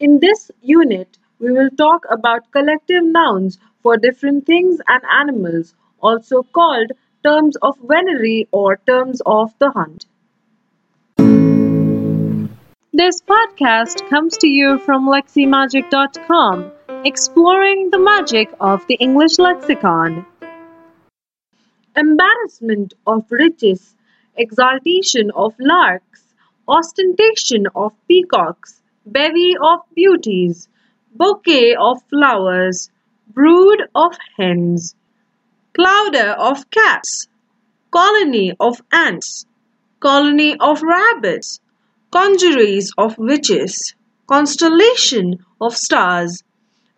In this unit, we will talk about collective nouns for different things and animals, also called terms of venery or terms of the hunt. This podcast comes to you from leximagic.com, exploring the magic of the English lexicon. Embarrassment of riches, exaltation of larks, ostentation of peacocks, bevy of beauties, bouquet of flowers, brood of hens, clowder of cats, colony of ants, colony of rabbits, congeries of witches, constellation of stars,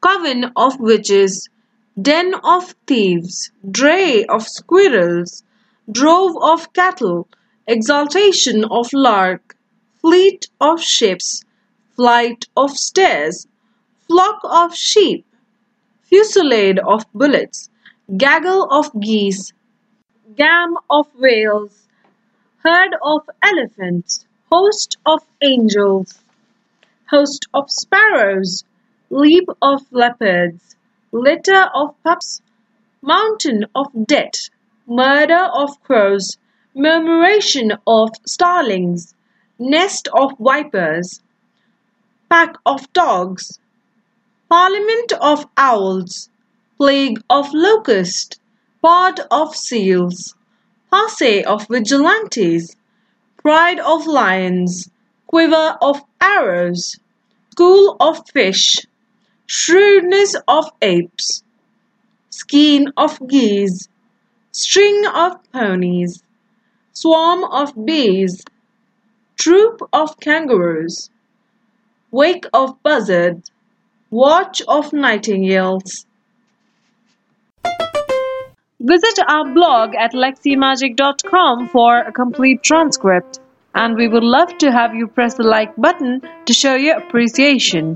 coven of witches, den of thieves, dray of squirrels, drove of cattle, exaltation of lark, fleet of ships, flight of stairs, flock of sheep, fusillade of bullets, gaggle of geese, gam of whales, herd of elephants, host of angels, host of sparrows, leap of leopards, litter of pups, mountain of debt, murder of crows, murmuration of starlings, nest of vipers, pack of dogs, parliament of owls, plague of locusts, pod of seals, posse of vigilantes, pride of lions, quiver of arrows, school of fish, shrewdness of apes, skein of geese, string of ponies, swarm of bees, troop of kangaroos wake of buzzards, watch of nightingales. Visit our blog at leximagic.com for a complete transcript, and we would love to have you press the like button to show your appreciation.